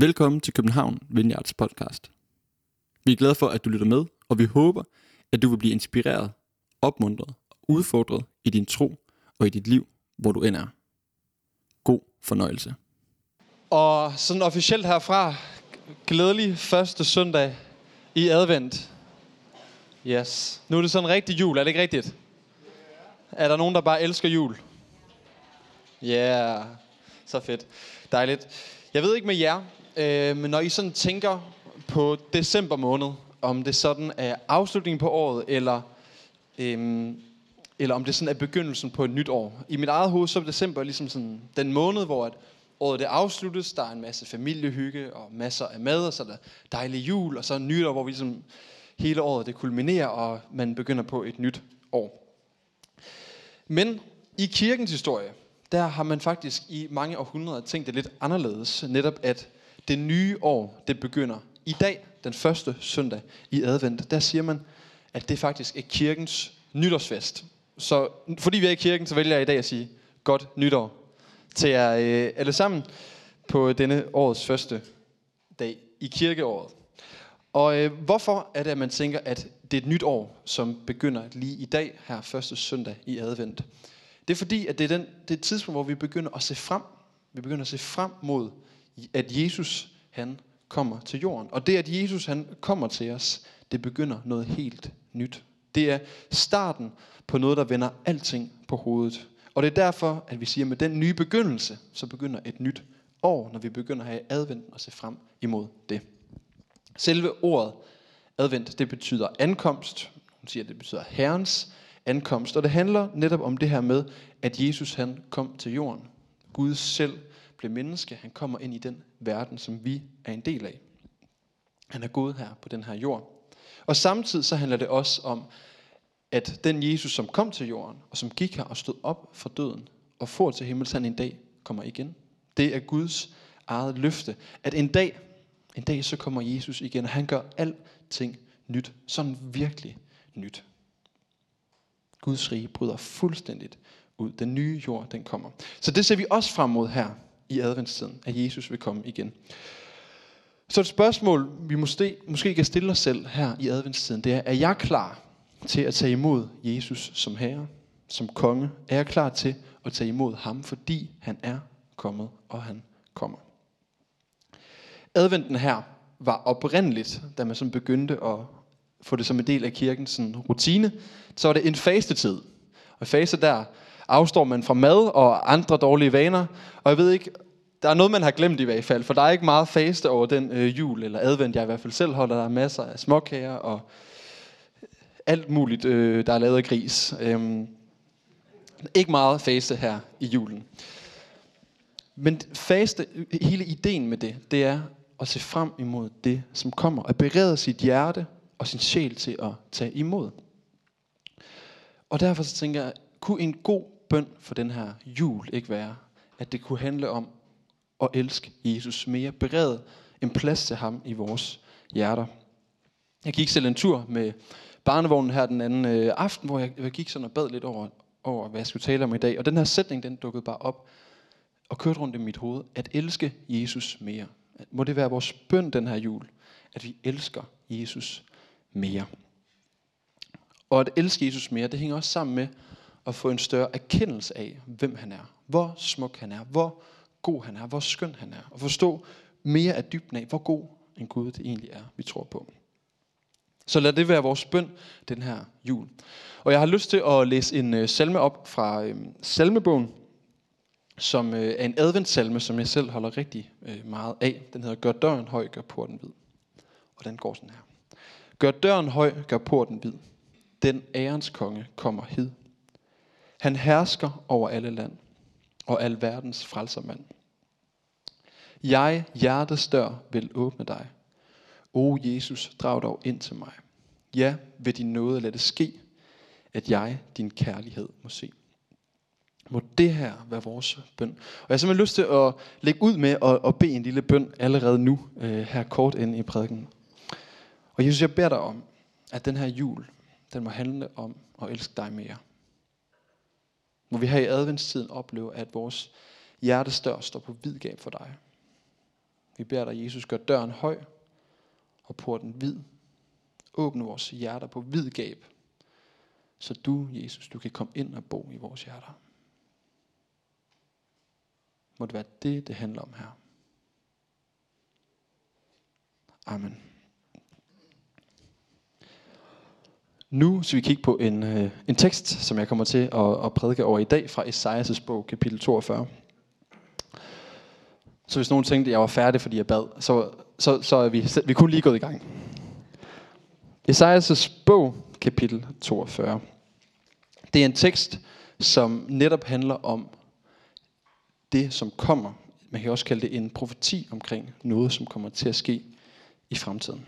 Velkommen til København Vineyards podcast. Vi er glade for, at du lytter med, og vi håber, at du vil blive inspireret, opmuntret og udfordret i din tro og i dit liv, hvor du end er. God fornøjelse. Og sådan officielt herfra, glædelig første søndag i advent. Yes. Nu er det sådan rigtig jul, er det ikke rigtigt? Er der nogen, der bare elsker jul? Ja, yeah. så fedt. Dejligt. Jeg ved ikke med jer, øh, men når I sådan tænker på december måned, om det sådan er afslutningen på året, eller, øh, eller om det sådan er begyndelsen på et nyt år. I mit eget hoved, så er december ligesom sådan den måned, hvor at året det afsluttes, der er en masse familiehygge og masser af mad, og så er der dejlig jul, og så er nytår, hvor vi ligesom hele året det kulminerer, og man begynder på et nyt år. Men i kirkens historie, der har man faktisk i mange århundreder tænkt det lidt anderledes. Netop at det nye år, det begynder i dag, den første søndag i advent. Der siger man, at det faktisk er kirkens nytårsfest. Så fordi vi er i kirken, så vælger jeg i dag at sige godt nytår til jer øh, alle sammen på denne årets første dag i kirkeåret. Og øh, hvorfor er det, at man tænker, at det er et nyt år, som begynder lige i dag, her første søndag i advent? Det er fordi, at det er, den, det er et tidspunkt, hvor vi begynder at se frem. Vi begynder at se frem mod, at Jesus han kommer til jorden. Og det, at Jesus han kommer til os, det begynder noget helt nyt. Det er starten på noget, der vender alting på hovedet. Og det er derfor, at vi siger, at med den nye begyndelse, så begynder et nyt år, når vi begynder at have advent og se frem imod det. Selve ordet advent, det betyder ankomst. Hun siger, at det betyder herrens ankomst. Og det handler netop om det her med, at Jesus han kom til jorden. Gud selv blev menneske. Han kommer ind i den verden, som vi er en del af. Han er Gud her på den her jord. Og samtidig så handler det også om, at den Jesus, som kom til jorden, og som gik her og stod op fra døden, og får til himmels, han en dag kommer igen. Det er Guds eget løfte, at en dag, en dag så kommer Jesus igen, og han gør alting nyt. Sådan virkelig nyt. Guds rige bryder fuldstændigt ud. Den nye jord, den kommer. Så det ser vi også frem mod her i adventstiden, at Jesus vil komme igen. Så et spørgsmål, vi måske, måske kan stille os selv her i adventstiden, det er, er jeg klar til at tage imod Jesus som herre, som konge? Er jeg klar til at tage imod ham, fordi han er kommet, og han kommer? Adventen her var oprindeligt, da man sådan begyndte at få det som en del af kirkens sådan, rutine, så var det en fastetid. Og faste der afstår man fra mad og andre dårlige vaner. Og jeg ved ikke, der er noget, man har glemt i hvert fald, for der er ikke meget faste over den øh, jul eller advent, jeg i hvert fald selv holder. Der er masser af småkager og alt muligt, øh, der er lavet af gris. Øhm, ikke meget faste her i julen. Men faste, hele ideen med det, det er at se frem imod det, som kommer. At berede sit hjerte og sin sjæl til at tage imod. Og derfor så tænker jeg, kunne en god bøn for den her jul ikke være, at det kunne handle om at elske Jesus mere, berede en plads til ham i vores hjerter. Jeg gik selv en tur med barnevognen her den anden øh, aften, hvor jeg, jeg gik sådan og bad lidt over, over, hvad jeg skulle tale om i dag. Og den her sætning, den dukkede bare op og kørte rundt i mit hoved. At elske Jesus mere. Må det være vores bøn den her jul, at vi elsker Jesus mere. Og at elske Jesus mere, det hænger også sammen med at få en større erkendelse af, hvem han er. Hvor smuk han er. Hvor god han er. Hvor skøn han er. Og forstå mere af dybden af, hvor god en Gud det egentlig er, vi tror på. Så lad det være vores bøn den her jul. Og jeg har lyst til at læse en øh, salme op fra øh, salmebogen, som øh, er en adventssalme, som jeg selv holder rigtig øh, meget af. Den hedder Gør døren høj, gør porten hvid. Og den går sådan her. Gør døren høj, gør porten hvid. Den ærens konge kommer hid. Han hersker over alle land, og al verdens frelsermand. Jeg, hjertets dør, vil åbne dig. O Jesus, drag dog ind til mig. Ja, ved din nåde lad det ske, at jeg din kærlighed må se. Må det her være vores bøn. Og jeg har simpelthen lyst til at lægge ud med at, at bede en lille bøn allerede nu, øh, her kort inde i prædiken. Og Jesus, jeg beder dig om, at den her jul, den må handle om at elske dig mere. Må vi her i adventstiden opleve, at vores hjertestør står på vid gab for dig. Vi beder dig, Jesus, gør døren høj og porten hvid. Åbne vores hjerter på vid gab, så du, Jesus, du kan komme ind og bo i vores hjerter. Må det være det, det handler om her. Amen. Nu skal vi kigge på en, øh, en tekst, som jeg kommer til at, at prædike over i dag fra Esajas' bog, kapitel 42. Så hvis nogen tænkte, at jeg var færdig, fordi jeg bad, så, så, så er vi, vi kun lige gået i gang. Esajas' bog, kapitel 42. Det er en tekst, som netop handler om det, som kommer. Man kan også kalde det en profeti omkring noget, som kommer til at ske i fremtiden.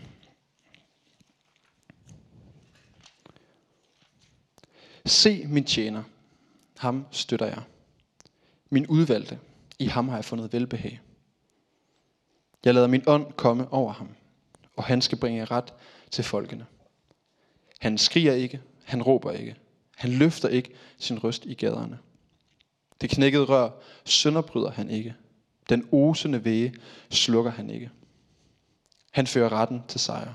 Se min tjener, ham støtter jeg. Min udvalgte, i ham har jeg fundet velbehag. Jeg lader min ånd komme over ham, og han skal bringe ret til folkene. Han skriger ikke, han råber ikke, han løfter ikke sin røst i gaderne. Det knækkede rør sønderbryder han ikke. Den osende væge slukker han ikke. Han fører retten til sejr.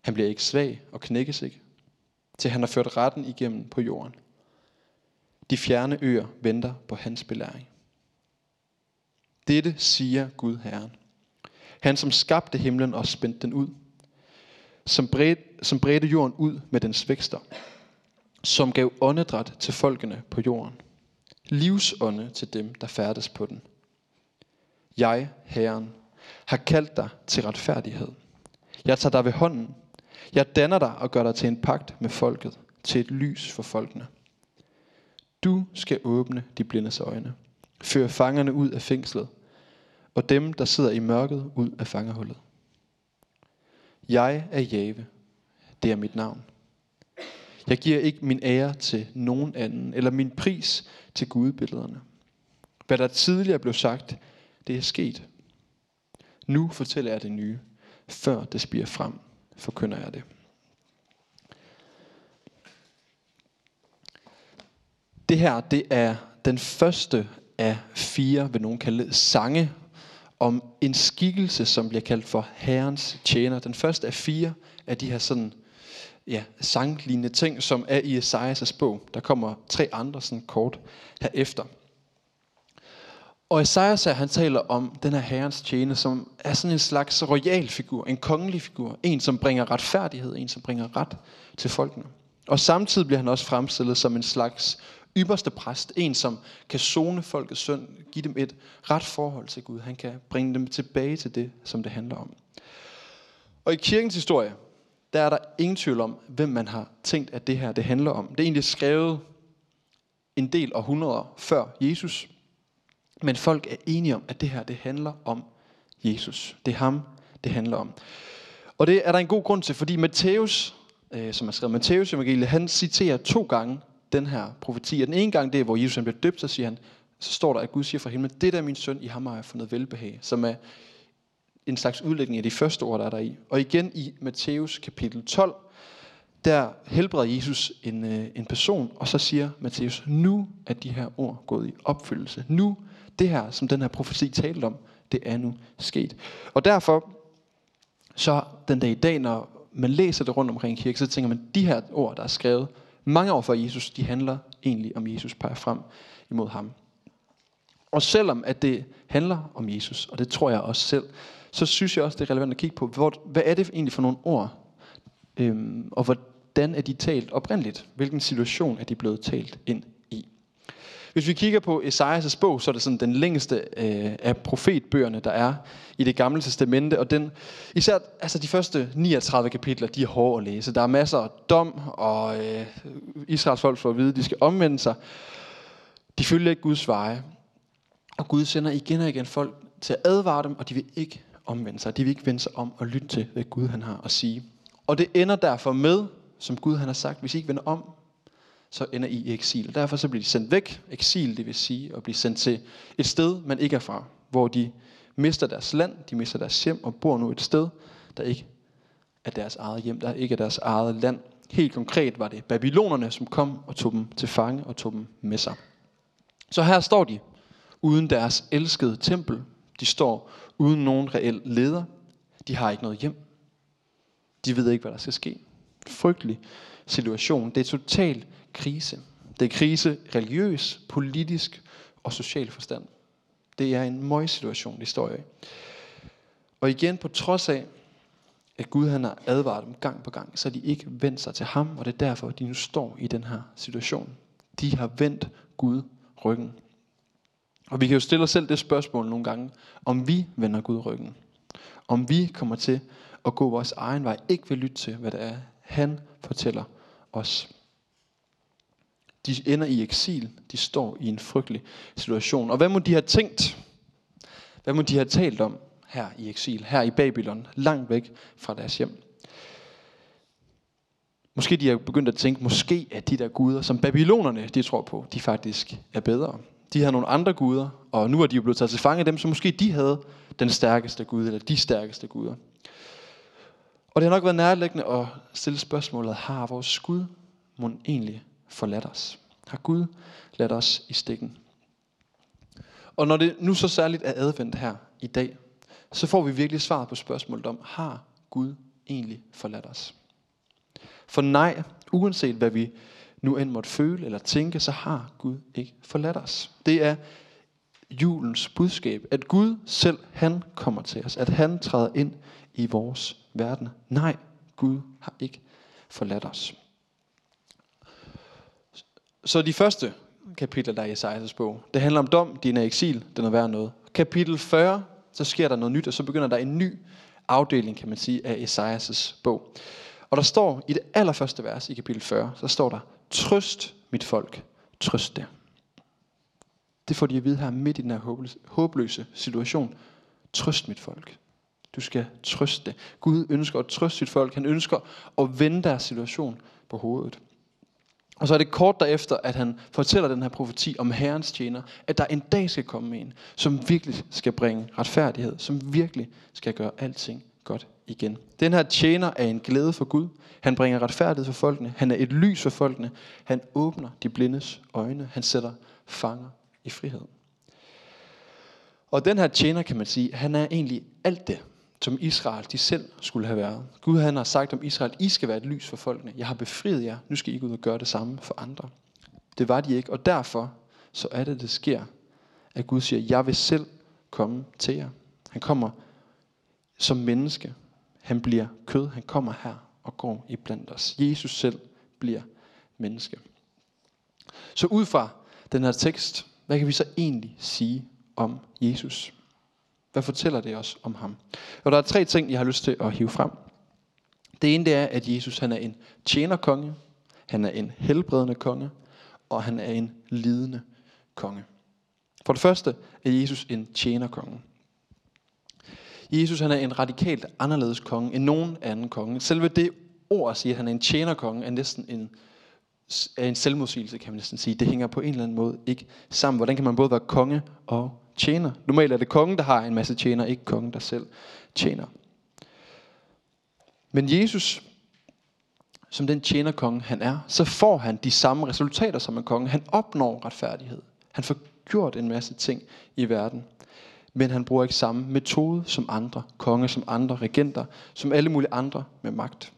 Han bliver ikke svag og knækkes ikke, til han har ført retten igennem på jorden. De fjerne øer venter på hans belæring. Dette siger Gud Herren. Han som skabte himlen og spændte den ud. Som bredte, som bredte jorden ud med dens vækster. Som gav åndedræt til folkene på jorden. Livsånde til dem, der færdes på den. Jeg, Herren, har kaldt dig til retfærdighed. Jeg tager dig ved hånden. Jeg danner dig og gør dig til en pagt med folket, til et lys for folkene. Du skal åbne de blindes øjne, føre fangerne ud af fængslet, og dem, der sidder i mørket, ud af fangerhullet. Jeg er Jave. Det er mit navn. Jeg giver ikke min ære til nogen anden, eller min pris til gudbillederne. Hvad der tidligere blev sagt, det er sket. Nu fortæller jeg det nye. Før det spiger frem, forkynder jeg det. Det her, det er den første af fire, vil nogen kalde sange, om en skikkelse, som bliver kaldt for Herrens tjener. Den første af fire af de her sådan, ja, sanglignende ting, som er i Esajas' bog. Der kommer tre andre sådan kort herefter. Og Esajas her, han taler om den her herrens tjener, som er sådan en slags royal figur, en kongelig figur, en som bringer retfærdighed, en som bringer ret til folkene. Og samtidig bliver han også fremstillet som en slags ypperste præst, en som kan zone folkets synd, give dem et ret forhold til Gud. Han kan bringe dem tilbage til det, som det handler om. Og i kirkens historie, der er der ingen tvivl om, hvem man har tænkt, at det her det handler om. Det er egentlig skrevet en del århundreder før Jesus. Men folk er enige om, at det her det handler om Jesus. Det er ham, det handler om. Og det er der en god grund til, fordi Matthæus, øh, som har skrevet Matthæus evangeliet, han citerer to gange den her profeti. Og den ene gang, det er, hvor Jesus han bliver døbt, så siger han, så står der, at Gud siger fra himlen, det der er min søn, i ham har jeg fundet velbehag, som er en slags udlægning af de første ord, der er der i. Og igen i Matthæus kapitel 12, der helbreder Jesus en, øh, en person, og så siger Matthæus, nu er de her ord gået i opfyldelse. Nu, det her, som den her profeti talte om, det er nu sket. Og derfor, så den dag i dag, når man læser det rundt omkring i kirke, så tænker man, de her ord, der er skrevet mange år før Jesus, de handler egentlig om Jesus peger frem imod ham. Og selvom at det handler om Jesus, og det tror jeg også selv, så synes jeg også, det er relevant at kigge på, hvor, hvad er det egentlig for nogle ord, øhm, og hvordan er de talt oprindeligt? Hvilken situation er de blevet talt ind? Hvis vi kigger på Esajas' bog, så er det sådan den længste øh, af profetbøgerne, der er i det gamle testamente. Og den, især altså de første 39 kapitler, de er hårde at læse. Der er masser af dom, og øh, Israels folk får at vide, at de skal omvende sig. De følger ikke Guds veje. Og Gud sender igen og igen folk til at advare dem, og de vil ikke omvende sig. De vil ikke vende sig om og lytte til, hvad Gud han har at sige. Og det ender derfor med, som Gud han har sagt, hvis I ikke vender om, så ender I i eksil. Derfor så bliver de sendt væk. Eksil, det vil sige at blive sendt til et sted, man ikke er fra. Hvor de mister deres land, de mister deres hjem og bor nu et sted, der ikke er deres eget hjem, der ikke er deres eget land. Helt konkret var det babylonerne, som kom og tog dem til fange og tog dem med sig. Så her står de uden deres elskede tempel. De står uden nogen reel leder. De har ikke noget hjem. De ved ikke, hvad der skal ske. Frygtelig situation. Det er total krise. Det er krise religiøs, politisk og social forstand. Det er en møgssituation, de står i. Og igen, på trods af, at Gud han har advaret dem gang på gang, så de ikke vendt sig til ham, og det er derfor, de nu står i den her situation. De har vendt Gud ryggen. Og vi kan jo stille os selv det spørgsmål nogle gange, om vi vender Gud ryggen. Om vi kommer til at gå vores egen vej, ikke vil lytte til, hvad det er, han fortæller os. De ender i eksil. De står i en frygtelig situation. Og hvad må de have tænkt? Hvad må de have talt om her i eksil, her i Babylon, langt væk fra deres hjem? Måske de har begyndt at tænke, måske at de der guder, som babylonerne de tror på, de faktisk er bedre. De har nogle andre guder, og nu er de jo blevet taget til fange af dem, så måske de havde den stærkeste gud, eller de stærkeste guder. Og det har nok været nærliggende at stille spørgsmålet, har vores Gud må egentlig forladt os? Har Gud ladt os i stikken? Og når det nu så særligt er advendt her i dag, så får vi virkelig svar på spørgsmålet om, har Gud egentlig forladt os? For nej, uanset hvad vi nu end måtte føle eller tænke, så har Gud ikke forladt os. Det er julens budskab, at Gud selv, han kommer til os, at han træder ind i vores verden. Nej, Gud har ikke forladt os. Så de første kapitler, der er i Esajas bog, det handler om dom, din er eksil, den er værd noget. Kapitel 40, så sker der noget nyt, og så begynder der en ny afdeling, kan man sige, af Esajas bog. Og der står i det allerførste vers i kapitel 40, så står der, trøst mit folk, trøst det. Det får de at vide her midt i den her håbløse situation. Trøst mit folk. Du skal trøste det. Gud ønsker at trøste sit folk. Han ønsker at vende deres situation på hovedet. Og så er det kort derefter, at han fortæller den her profeti om Herrens tjener, at der en dag skal komme en, som virkelig skal bringe retfærdighed, som virkelig skal gøre alting godt igen. Den her tjener er en glæde for Gud. Han bringer retfærdighed for folkene. Han er et lys for folkene. Han åbner de blindes øjne. Han sætter fanger i frihed. Og den her tjener, kan man sige, han er egentlig alt det, som Israel de selv skulle have været. Gud han har sagt om Israel, I skal være et lys for folkene. Jeg har befriet jer. Nu skal I gå ud og gøre det samme for andre. Det var de ikke, og derfor så er det, det sker, at Gud siger, jeg vil selv komme til jer. Han kommer som menneske. Han bliver kød. Han kommer her og går i blandt os. Jesus selv bliver menneske. Så ud fra den her tekst, hvad kan vi så egentlig sige om Jesus? Hvad fortæller det os om ham? Og der er tre ting, jeg har lyst til at hive frem. Det ene det er, at Jesus han er en tjenerkonge, han er en helbredende konge, og han er en lidende konge. For det første er Jesus en tjenerkonge. Jesus han er en radikalt anderledes konge end nogen anden konge. Selve det ord at sige, at han er en tjenerkonge, er næsten en, er en selvmodsigelse, kan man næsten sige. Det hænger på en eller anden måde ikke sammen. Hvordan kan man både være konge og tjener. Normalt er det kongen, der har en masse tjener, ikke kongen, der selv tjener. Men Jesus, som den tjenerkonge han er, så får han de samme resultater som en konge. Han opnår retfærdighed. Han får gjort en masse ting i verden. Men han bruger ikke samme metode som andre konger, som andre regenter, som alle mulige andre med magt.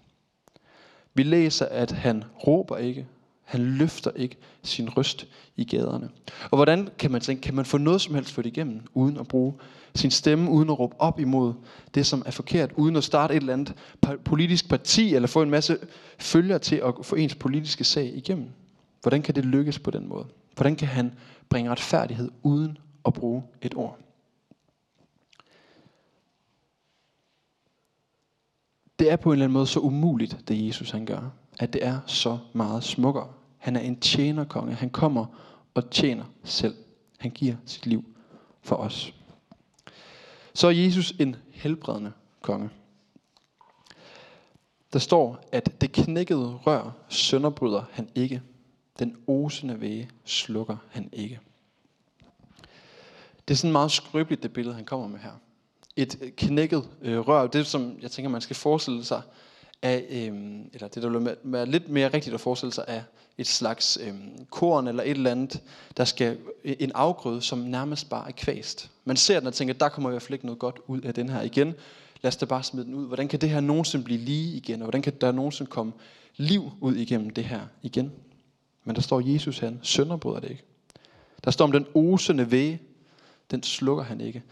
Vi læser, at han råber ikke, han løfter ikke sin røst i gaderne. Og hvordan kan man tænke, kan man få noget som helst ført igennem, uden at bruge sin stemme, uden at råbe op imod det, som er forkert, uden at starte et eller andet politisk parti, eller få en masse følgere til at få ens politiske sag igennem? Hvordan kan det lykkes på den måde? Hvordan kan han bringe retfærdighed uden at bruge et ord? Det er på en eller anden måde så umuligt, det Jesus han gør, at det er så meget smukkere. Han er en tjenerkonge. Han kommer og tjener selv. Han giver sit liv for os. Så er Jesus en helbredende konge. Der står, at det knækkede rør sønderbryder han ikke. Den osende væge slukker han ikke. Det er sådan meget skrøbeligt, det billede, han kommer med her. Et knækket øh, rør, det som jeg tænker, man skal forestille sig, af, øhm, eller det der vil være lidt mere rigtigt at forestille sig af et slags øhm, korn eller et eller andet, der skal øh, en afgrøde, som nærmest bare er kvæst. Man ser den og tænker, der kommer i hvert fald ikke noget godt ud af den her igen. Lad os da bare smide den ud. Hvordan kan det her nogensinde blive lige igen? Og hvordan kan der nogensinde komme liv ud igennem det her igen? Men der står Jesus, han sønderbryder det ikke. Der står om den osende væge, den slukker han ikke.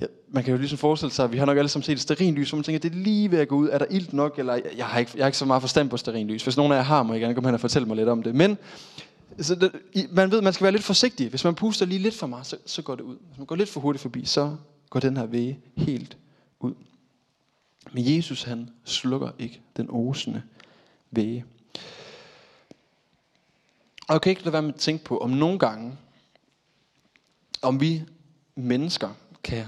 Ja, man kan jo ligesom forestille sig, at vi har nok alle sammen set et sterinlys, så man tænker, det er lige ved at gå ud. Er der ilt nok? Eller, jeg, jeg, har ikke, jeg har ikke så meget forstand på sterinlys. Hvis nogen af jer har, må I gerne komme hen og fortælle mig lidt om det. Men så det, man ved, man skal være lidt forsigtig. Hvis man puster lige lidt for meget, så, så går det ud. Hvis man går lidt for hurtigt forbi, så går den her væge helt ud. Men Jesus, han slukker ikke den osende væge. Og jeg kan ikke lade være med at tænke på, om nogle gange, om vi mennesker kan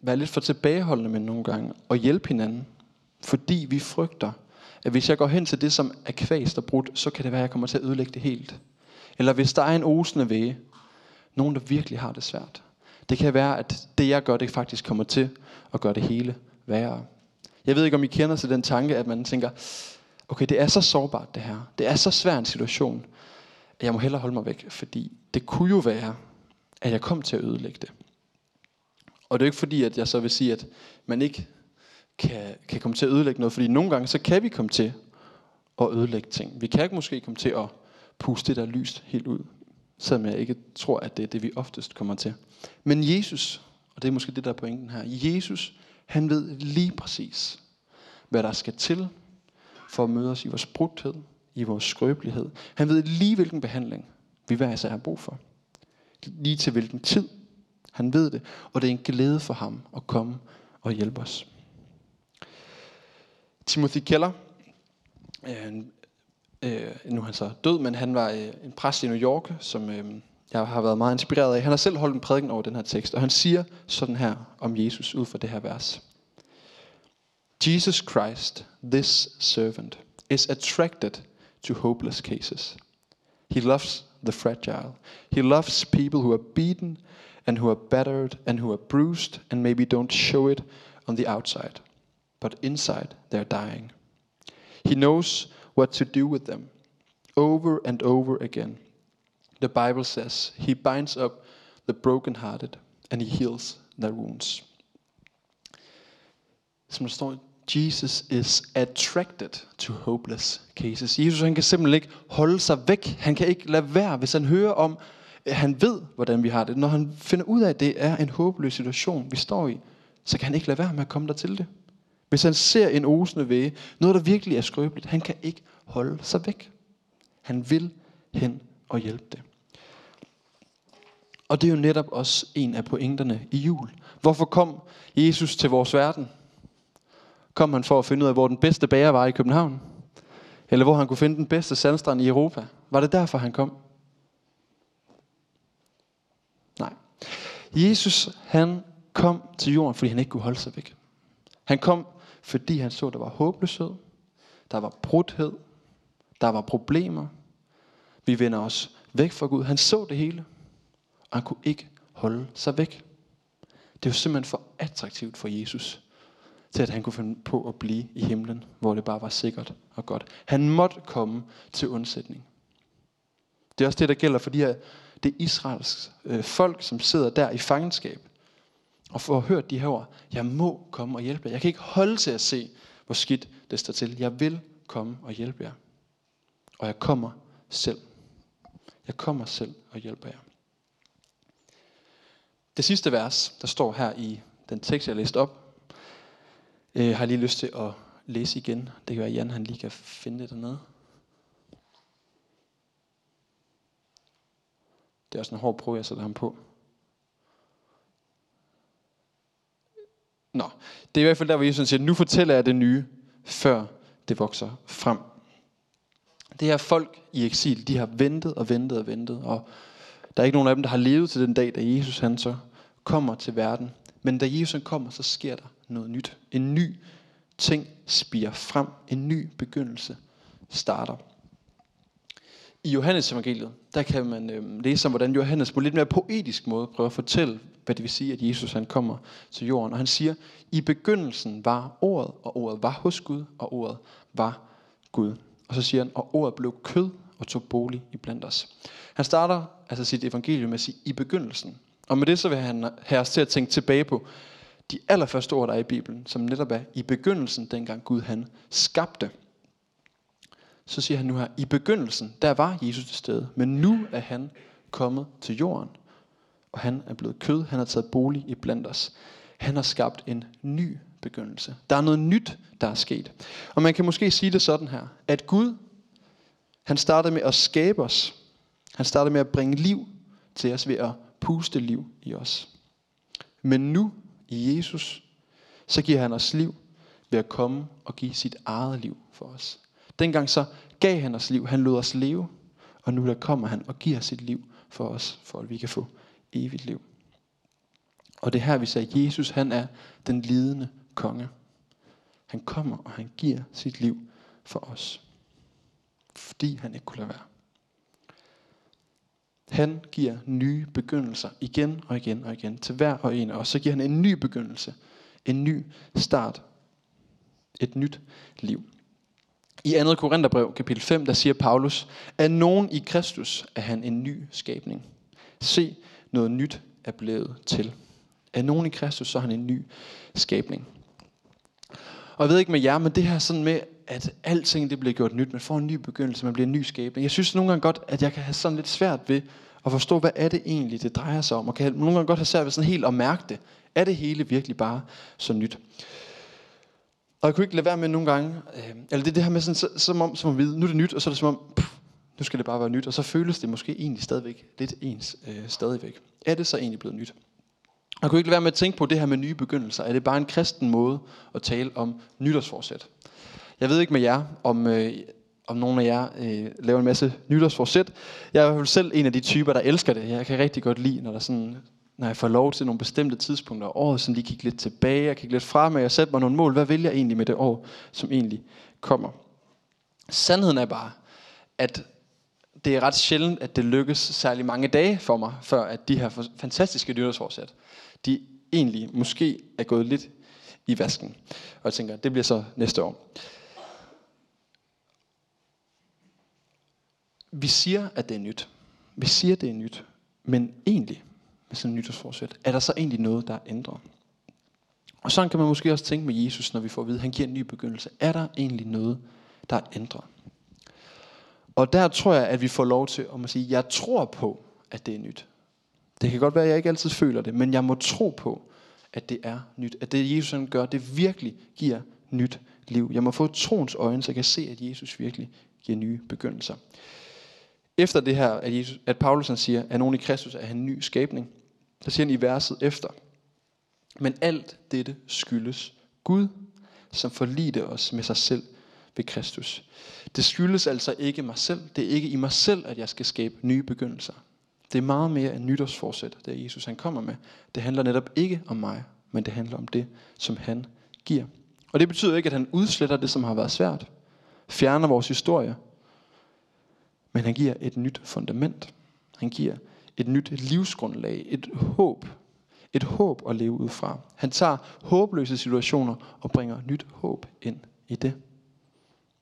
være lidt for tilbageholdende med nogle gange og hjælpe hinanden, fordi vi frygter, at hvis jeg går hen til det, som er kvæst og brudt, så kan det være, at jeg kommer til at ødelægge det helt. Eller hvis der er en osende væge, nogen der virkelig har det svært. Det kan være, at det jeg gør, det faktisk kommer til at gøre det hele værre. Jeg ved ikke, om I kender til den tanke, at man tænker, okay, det er så sårbart det her. Det er så svær en situation, at jeg må hellere holde mig væk, fordi det kunne jo være, at jeg kom til at ødelægge det. Og det er ikke fordi, at jeg så vil sige, at man ikke kan, kan komme til at ødelægge noget, fordi nogle gange, så kan vi komme til at ødelægge ting. Vi kan måske komme til at puste det der lys helt ud, selvom jeg ikke tror, at det er det, vi oftest kommer til. Men Jesus, og det er måske det, der er pointen her, Jesus, han ved lige præcis, hvad der skal til for at møde os i vores brudthed, i vores skrøbelighed. Han ved lige, hvilken behandling vi hver især har brug for. Lige til hvilken tid. Han ved det, og det er en glæde for ham at komme og hjælpe os. Timothy Keller, øh, øh, nu er han så død, men han var øh, en præst i New York, som øh, jeg har været meget inspireret af. Han har selv holdt en prædiken over den her tekst, og han siger sådan her om Jesus ud fra det her vers. Jesus Christ, this servant, is attracted to hopeless cases. He loves the fragile. He loves people who are beaten and who are battered and who are bruised and maybe don't show it on the outside, but inside they're dying. He knows what to do with them over and over again. The Bible says he binds up the brokenhearted and he heals their wounds. Jesus is attracted to hopeless cases. Jesus han kan simpelthen ikke holde sig væk. Han kan ikke lade være, hvis han hører om, han ved, hvordan vi har det. Når han finder ud af, at det er en håbløs situation, vi står i, så kan han ikke lade være med at komme der til det. Hvis han ser en osende væge, noget der virkelig er skrøbeligt, han kan ikke holde sig væk. Han vil hen og hjælpe det. Og det er jo netop også en af pointerne i jul. Hvorfor kom Jesus til vores verden? Kom han for at finde ud af, hvor den bedste bager var i København? Eller hvor han kunne finde den bedste sandstrand i Europa? Var det derfor, han kom? Nej. Jesus, han kom til jorden, fordi han ikke kunne holde sig væk. Han kom, fordi han så, at der var håbløshed, der var brudhed, der var problemer. Vi vender os væk fra Gud. Han så det hele, og han kunne ikke holde sig væk. Det var simpelthen for attraktivt for Jesus, til at han kunne finde på at blive i himlen, hvor det bare var sikkert og godt. Han måtte komme til undsætning. Det er også det, der gælder for de her, det Israels øh, folk, som sidder der i fangenskab, og får hørt de her ord, jeg må komme og hjælpe jer. Jeg kan ikke holde til at se, hvor skidt det står til. Jeg vil komme og hjælpe jer. Og jeg kommer selv. Jeg kommer selv og hjælper jer. Det sidste vers, der står her i den tekst, jeg læste op, øh, har jeg lige lyst til at læse igen. Det kan være, at Jan han lige kan finde det dernede. Det er også en hård prøve, jeg sætter ham på. Nå, det er i hvert fald der, hvor Jesus siger, nu fortæller jeg det nye, før det vokser frem. Det her folk i eksil, de har ventet og ventet og ventet, og der er ikke nogen af dem, der har levet til den dag, da Jesus han så kommer til verden. Men da Jesus kommer, så sker der noget nyt. En ny ting spiger frem. En ny begyndelse starter. I Johannes evangeliet, der kan man øh, læse om, hvordan Johannes på en lidt mere poetisk måde prøver at fortælle, hvad det vil sige, at Jesus han kommer til jorden. Og han siger, i begyndelsen var ordet, og ordet var hos Gud, og ordet var Gud. Og så siger han, og ordet blev kød og tog bolig i blandt os. Han starter altså sit evangelium med at sige, i begyndelsen. Og med det så vil han have os til at tænke tilbage på de allerførste ord, der er i Bibelen, som netop er i begyndelsen, dengang Gud han skabte. Så siger han nu her, i begyndelsen, der var Jesus til stede, men nu er han kommet til jorden. Og han er blevet kød, han har taget bolig i blandt os. Han har skabt en ny begyndelse. Der er noget nyt, der er sket. Og man kan måske sige det sådan her, at Gud, han startede med at skabe os. Han startede med at bringe liv til os ved at puste liv i os. Men nu i Jesus, så giver han os liv ved at komme og give sit eget liv for os. Dengang så gav han os liv, han lod os leve, og nu der kommer han og giver sit liv for os, for at vi kan få evigt liv. Og det er her, vi siger, at Jesus han er den lidende konge. Han kommer, og han giver sit liv for os. Fordi han ikke kunne lade være. Han giver nye begyndelser igen og igen og igen til hver og en af os. Så giver han en ny begyndelse, en ny start, et nyt liv. I 2. Korintherbrev, kapitel 5, der siger Paulus, at nogen i Kristus er han en ny skabning. Se, noget nyt er blevet til. Er nogen i Kristus, så er han en ny skabning. Og jeg ved ikke med jer, men det her sådan med, at alting det bliver gjort nyt. Man får en ny begyndelse, man bliver en ny skabning. Jeg synes nogle gange godt, at jeg kan have sådan lidt svært ved at forstå, hvad er det egentlig, det drejer sig om. Og kan nogle gange godt have svært ved sådan helt at mærke det. Er det hele virkelig bare så nyt? Og jeg kunne ikke lade være med nogle gange, øh, eller det er det her med sådan, så, som om, som at vide, nu er det nyt, og så er det som om, pff, nu skal det bare være nyt, og så føles det måske egentlig stadigvæk lidt ens øh, stadigvæk. Er det så egentlig blevet nyt? Jeg kunne ikke lade være med at tænke på det her med nye begyndelser. Er det bare en kristen måde at tale om nytårsforsæt? Jeg ved ikke med jer, om, øh, om nogen af jer øh, laver en masse nytårsforsæt. Jeg er i hvert fald selv en af de typer, der elsker det. Jeg kan rigtig godt lide, når der sådan når jeg får lov til nogle bestemte tidspunkter af året, sådan lige kigge lidt tilbage og kigge lidt fremad og sætte mig nogle mål. Hvad vil jeg egentlig med det år, som egentlig kommer? Sandheden er bare, at det er ret sjældent, at det lykkes særlig mange dage for mig, før at de her fantastiske nytårsforsæt, de egentlig måske er gået lidt i vasken. Og jeg tænker, det bliver så næste år. Vi siger, at det er nyt. Vi siger, at det er nyt. Men egentlig, med sådan en nytårsforsæt, er der så egentlig noget, der er ændret? Og sådan kan man måske også tænke med Jesus, når vi får at vide, at han giver en ny begyndelse. Er der egentlig noget, der er ændret? Og der tror jeg, at vi får lov til at sige, at jeg tror på, at det er nyt. Det kan godt være, at jeg ikke altid føler det, men jeg må tro på, at det er nyt. At det Jesus han gør, det virkelig giver nyt liv. Jeg må få troens øjne, så jeg kan se, at Jesus virkelig giver nye begyndelser. Efter det her, at, Jesus, at Paulus han siger, at nogen i Kristus er en ny skabning, der siger han i verset efter, men alt dette skyldes Gud, som forlidte os med sig selv ved Kristus. Det skyldes altså ikke mig selv. Det er ikke i mig selv, at jeg skal skabe nye begyndelser. Det er meget mere end nytårsforsæt, det Jesus han kommer med. Det handler netop ikke om mig, men det handler om det, som han giver. Og det betyder ikke, at han udsletter det, som har været svært. Fjerner vores historie. Men han giver et nyt fundament. Han giver et nyt livsgrundlag. Et håb. Et håb at leve ud fra. Han tager håbløse situationer og bringer nyt håb ind i det.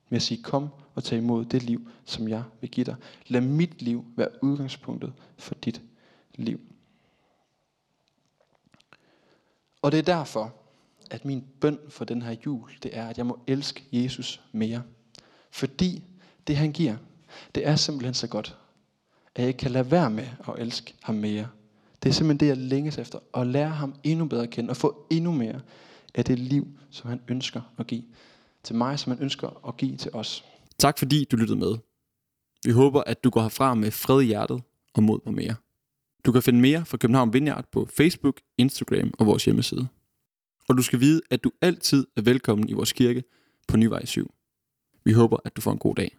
Med at sige, kom og tag imod det liv, som jeg vil give dig. Lad mit liv være udgangspunktet for dit liv. Og det er derfor, at min bøn for den her jul, det er, at jeg må elske Jesus mere. Fordi det han giver, det er simpelthen så godt, at jeg ikke kan lade være med at elske ham mere. Det er simpelthen det, jeg længes efter. At lære ham endnu bedre at kende, og få endnu mere af det liv, som han ønsker at give til mig, som han ønsker at give til os. Tak fordi du lyttede med. Vi håber, at du går herfra med fred i hjertet og mod på mere. Du kan finde mere fra København Vineyard på Facebook, Instagram og vores hjemmeside. Og du skal vide, at du altid er velkommen i vores kirke på Nyvej 7. Vi håber, at du får en god dag.